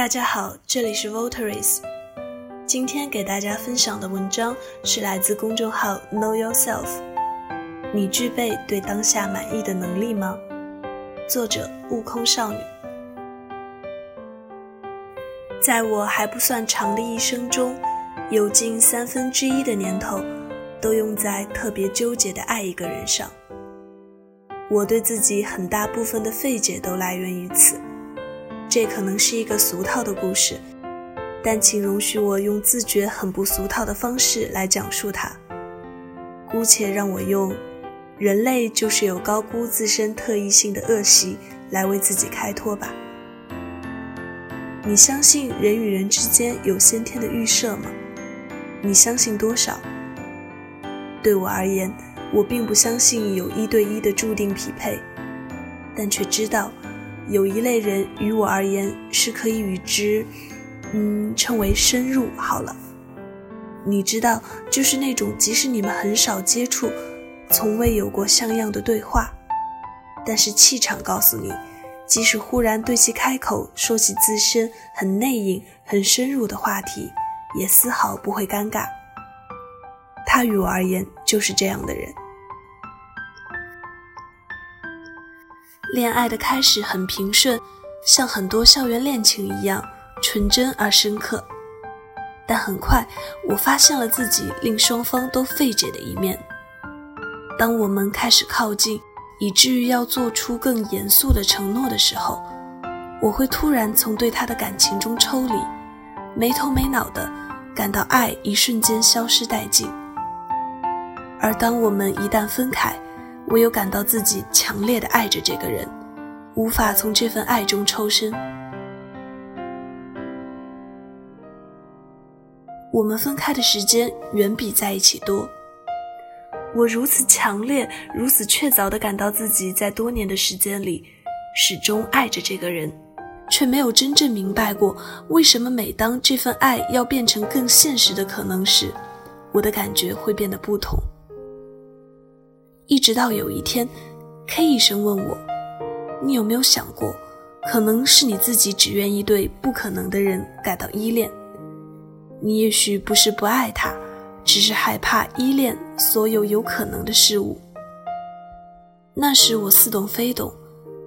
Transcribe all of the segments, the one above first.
大家好，这里是 Votaries。今天给大家分享的文章是来自公众号 Know Yourself。你具备对当下满意的能力吗？作者：悟空少女。在我还不算长的一生中，有近三分之一的年头都用在特别纠结的爱一个人上。我对自己很大部分的费解都来源于此。这可能是一个俗套的故事，但请容许我用自觉很不俗套的方式来讲述它。姑且让我用“人类就是有高估自身特异性的恶习”来为自己开脱吧。你相信人与人之间有先天的预设吗？你相信多少？对我而言，我并不相信有一对一的注定匹配，但却知道。有一类人，于我而言是可以与之，嗯，称为深入。好了，你知道，就是那种即使你们很少接触，从未有过像样的对话，但是气场告诉你，即使忽然对其开口说起自身很内隐、很深入的话题，也丝毫不会尴尬。他于我而言就是这样的人。恋爱的开始很平顺，像很多校园恋情一样纯真而深刻。但很快，我发现了自己令双方都费解的一面。当我们开始靠近，以至于要做出更严肃的承诺的时候，我会突然从对他的感情中抽离，没头没脑的感到爱一瞬间消失殆尽。而当我们一旦分开，我又感到自己强烈的爱着这个人，无法从这份爱中抽身。我们分开的时间远比在一起多。我如此强烈、如此确凿地感到自己在多年的时间里始终爱着这个人，却没有真正明白过为什么每当这份爱要变成更现实的可能时，我的感觉会变得不同。一直到有一天，K 医生问我：“你有没有想过，可能是你自己只愿意对不可能的人感到依恋？你也许不是不爱他，只是害怕依恋所有有可能的事物。”那时我似懂非懂，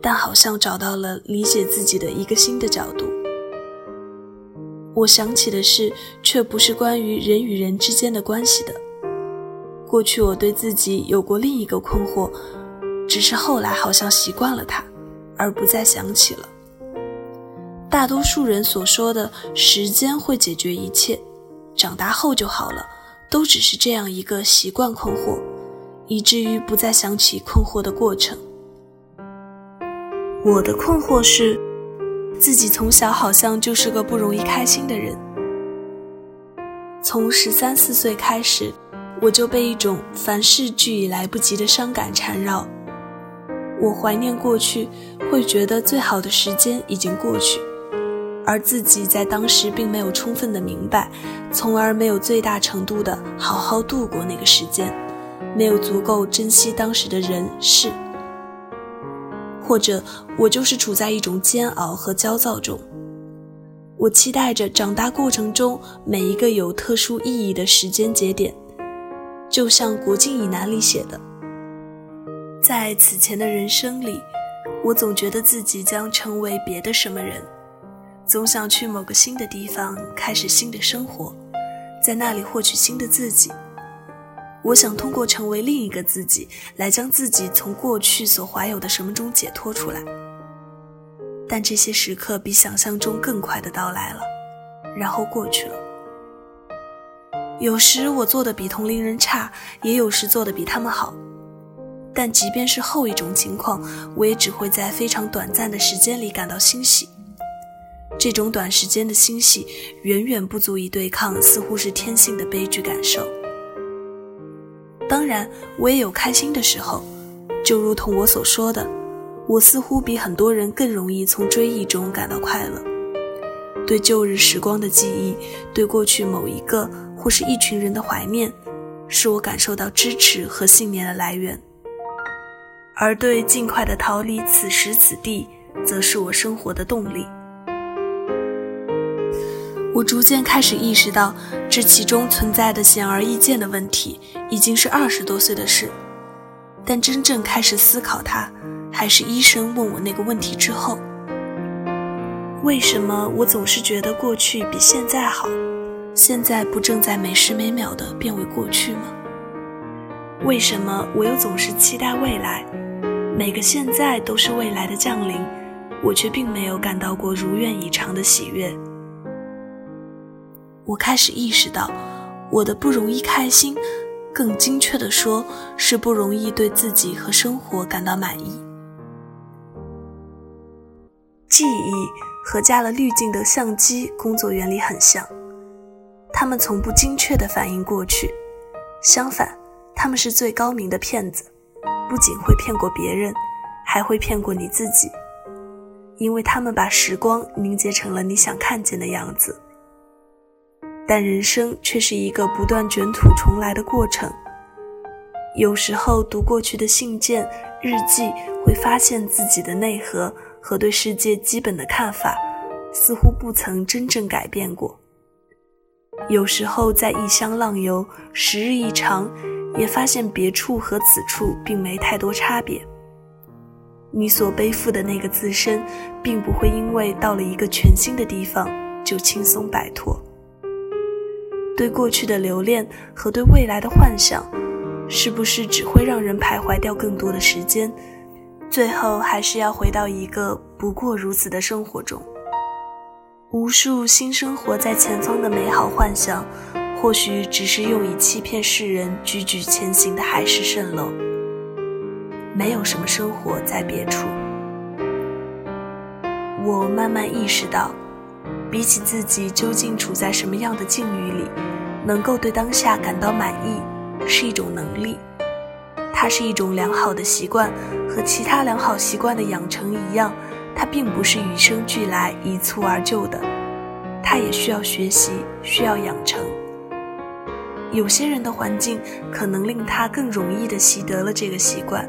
但好像找到了理解自己的一个新的角度。我想起的事，却不是关于人与人之间的关系的。过去我对自己有过另一个困惑，只是后来好像习惯了它，而不再想起了。大多数人所说的时间会解决一切，长大后就好了，都只是这样一个习惯困惑，以至于不再想起困惑的过程。我的困惑是，自己从小好像就是个不容易开心的人，从十三四岁开始。我就被一种凡事俱已来不及的伤感缠绕。我怀念过去，会觉得最好的时间已经过去，而自己在当时并没有充分的明白，从而没有最大程度的好好度过那个时间，没有足够珍惜当时的人事。或者，我就是处在一种煎熬和焦躁中。我期待着长大过程中每一个有特殊意义的时间节点。就像《国境以南》里写的，在此前的人生里，我总觉得自己将成为别的什么人，总想去某个新的地方开始新的生活，在那里获取新的自己。我想通过成为另一个自己，来将自己从过去所怀有的什么中解脱出来。但这些时刻比想象中更快的到来了，然后过去了。有时我做的比同龄人差，也有时做的比他们好，但即便是后一种情况，我也只会在非常短暂的时间里感到欣喜。这种短时间的欣喜，远远不足以对抗似乎是天性的悲剧感受。当然，我也有开心的时候，就如同我所说的，我似乎比很多人更容易从追忆中感到快乐。对旧日时光的记忆，对过去某一个。或是一群人的怀念，是我感受到支持和信念的来源；而对尽快的逃离此时此地，则是我生活的动力。我逐渐开始意识到，这其中存在的显而易见的问题，已经是二十多岁的事。但真正开始思考它，还是医生问我那个问题之后。为什么我总是觉得过去比现在好？现在不正在每时每秒的变为过去吗？为什么我又总是期待未来？每个现在都是未来的降临，我却并没有感到过如愿以偿的喜悦。我开始意识到，我的不容易开心，更精确的说，是不容易对自己和生活感到满意。记忆和加了滤镜的相机工作原理很像。他们从不精确地反映过去，相反，他们是最高明的骗子，不仅会骗过别人，还会骗过你自己，因为他们把时光凝结成了你想看见的样子。但人生却是一个不断卷土重来的过程。有时候读过去的信件、日记，会发现自己的内核和对世界基本的看法，似乎不曾真正改变过。有时候在异乡浪游，时日一长，也发现别处和此处并没太多差别。你所背负的那个自身，并不会因为到了一个全新的地方就轻松摆脱。对过去的留恋和对未来的幻想，是不是只会让人徘徊掉更多的时间？最后还是要回到一个不过如此的生活中。无数新生活在前方的美好幻想，或许只是用以欺骗世人踽踽前行的海市蜃楼。没有什么生活在别处。我慢慢意识到，比起自己究竟处在什么样的境遇里，能够对当下感到满意，是一种能力。它是一种良好的习惯，和其他良好习惯的养成一样。它并不是与生俱来、一蹴而就的，它也需要学习，需要养成。有些人的环境可能令他更容易地习得了这个习惯，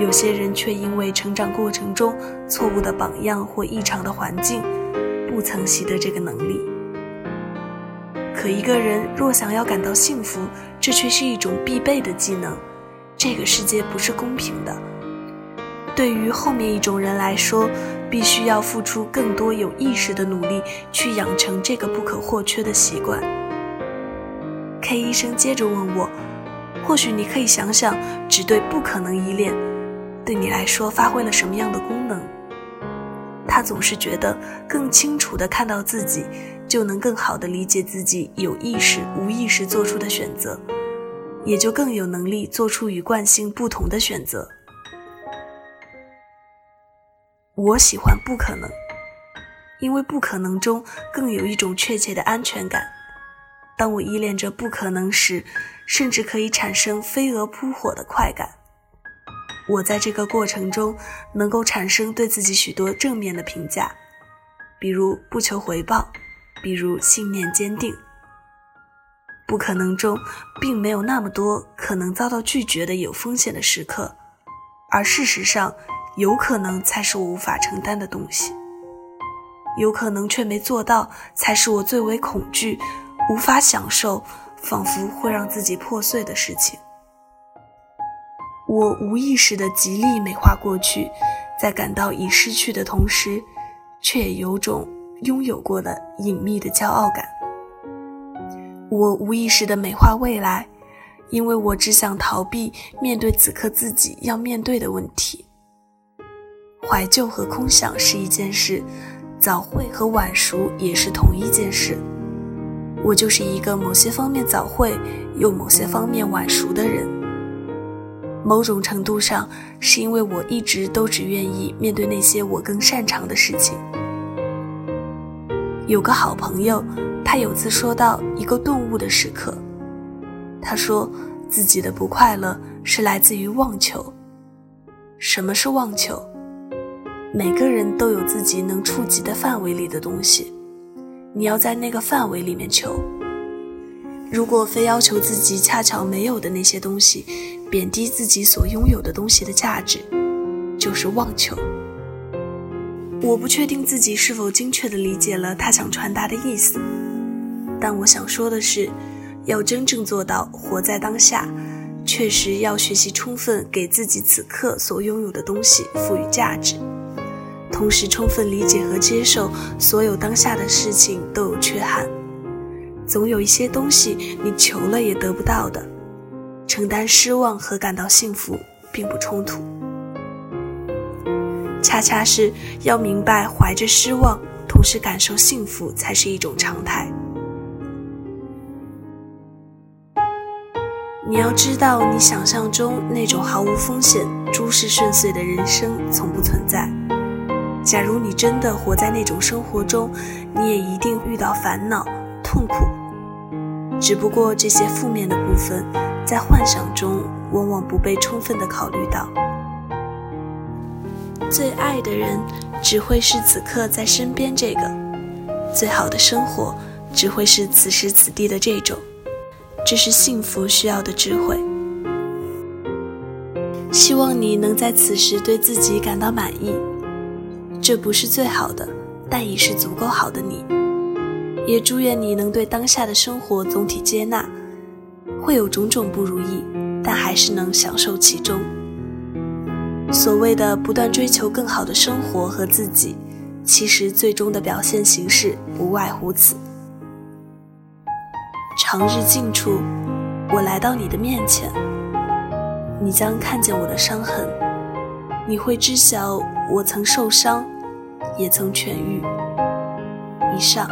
有些人却因为成长过程中错误的榜样或异常的环境，不曾习得这个能力。可一个人若想要感到幸福，这却是一种必备的技能。这个世界不是公平的。对于后面一种人来说，必须要付出更多有意识的努力去养成这个不可或缺的习惯。K 医生接着问我：“或许你可以想想，只对不可能依恋，对你来说发挥了什么样的功能？”他总是觉得更清楚地看到自己，就能更好地理解自己有意识、无意识做出的选择，也就更有能力做出与惯性不同的选择。我喜欢不可能，因为不可能中更有一种确切的安全感。当我依恋着不可能时，甚至可以产生飞蛾扑火的快感。我在这个过程中能够产生对自己许多正面的评价，比如不求回报，比如信念坚定。不可能中并没有那么多可能遭到拒绝的有风险的时刻，而事实上。有可能才是我无法承担的东西，有可能却没做到，才是我最为恐惧、无法享受，仿佛会让自己破碎的事情。我无意识的极力美化过去，在感到已失去的同时，却也有种拥有过的隐秘的骄傲感。我无意识的美化未来，因为我只想逃避面对此刻自己要面对的问题。怀旧和空想是一件事，早会和晚熟也是同一件事。我就是一个某些方面早会又某些方面晚熟的人。某种程度上，是因为我一直都只愿意面对那些我更擅长的事情。有个好朋友，他有次说到一个顿悟的时刻，他说自己的不快乐是来自于妄求。什么是妄求？每个人都有自己能触及的范围里的东西，你要在那个范围里面求。如果非要求自己恰巧没有的那些东西，贬低自己所拥有的东西的价值，就是妄求。我不确定自己是否精确地理解了他想传达的意思，但我想说的是，要真正做到活在当下，确实要学习充分给自己此刻所拥有的东西赋予价值，同时充分理解和接受所有当下的事情都有缺憾，总有一些东西你求了也得不到的，承担失望和感到幸福并不冲突。恰恰是要明白，怀着失望，同时感受幸福，才是一种常态。你要知道，你想象中那种毫无风险、诸事顺遂的人生从不存在。假如你真的活在那种生活中，你也一定遇到烦恼、痛苦。只不过这些负面的部分，在幻想中往往不被充分的考虑到。最爱的人，只会是此刻在身边这个；最好的生活，只会是此时此地的这种。这是幸福需要的智慧。希望你能在此时对自己感到满意。这不是最好的，但已是足够好的你。也祝愿你能对当下的生活总体接纳，会有种种不如意，但还是能享受其中。所谓的不断追求更好的生活和自己，其实最终的表现形式无外乎此。长日近处，我来到你的面前，你将看见我的伤痕，你会知晓我曾受伤，也曾痊愈。以上。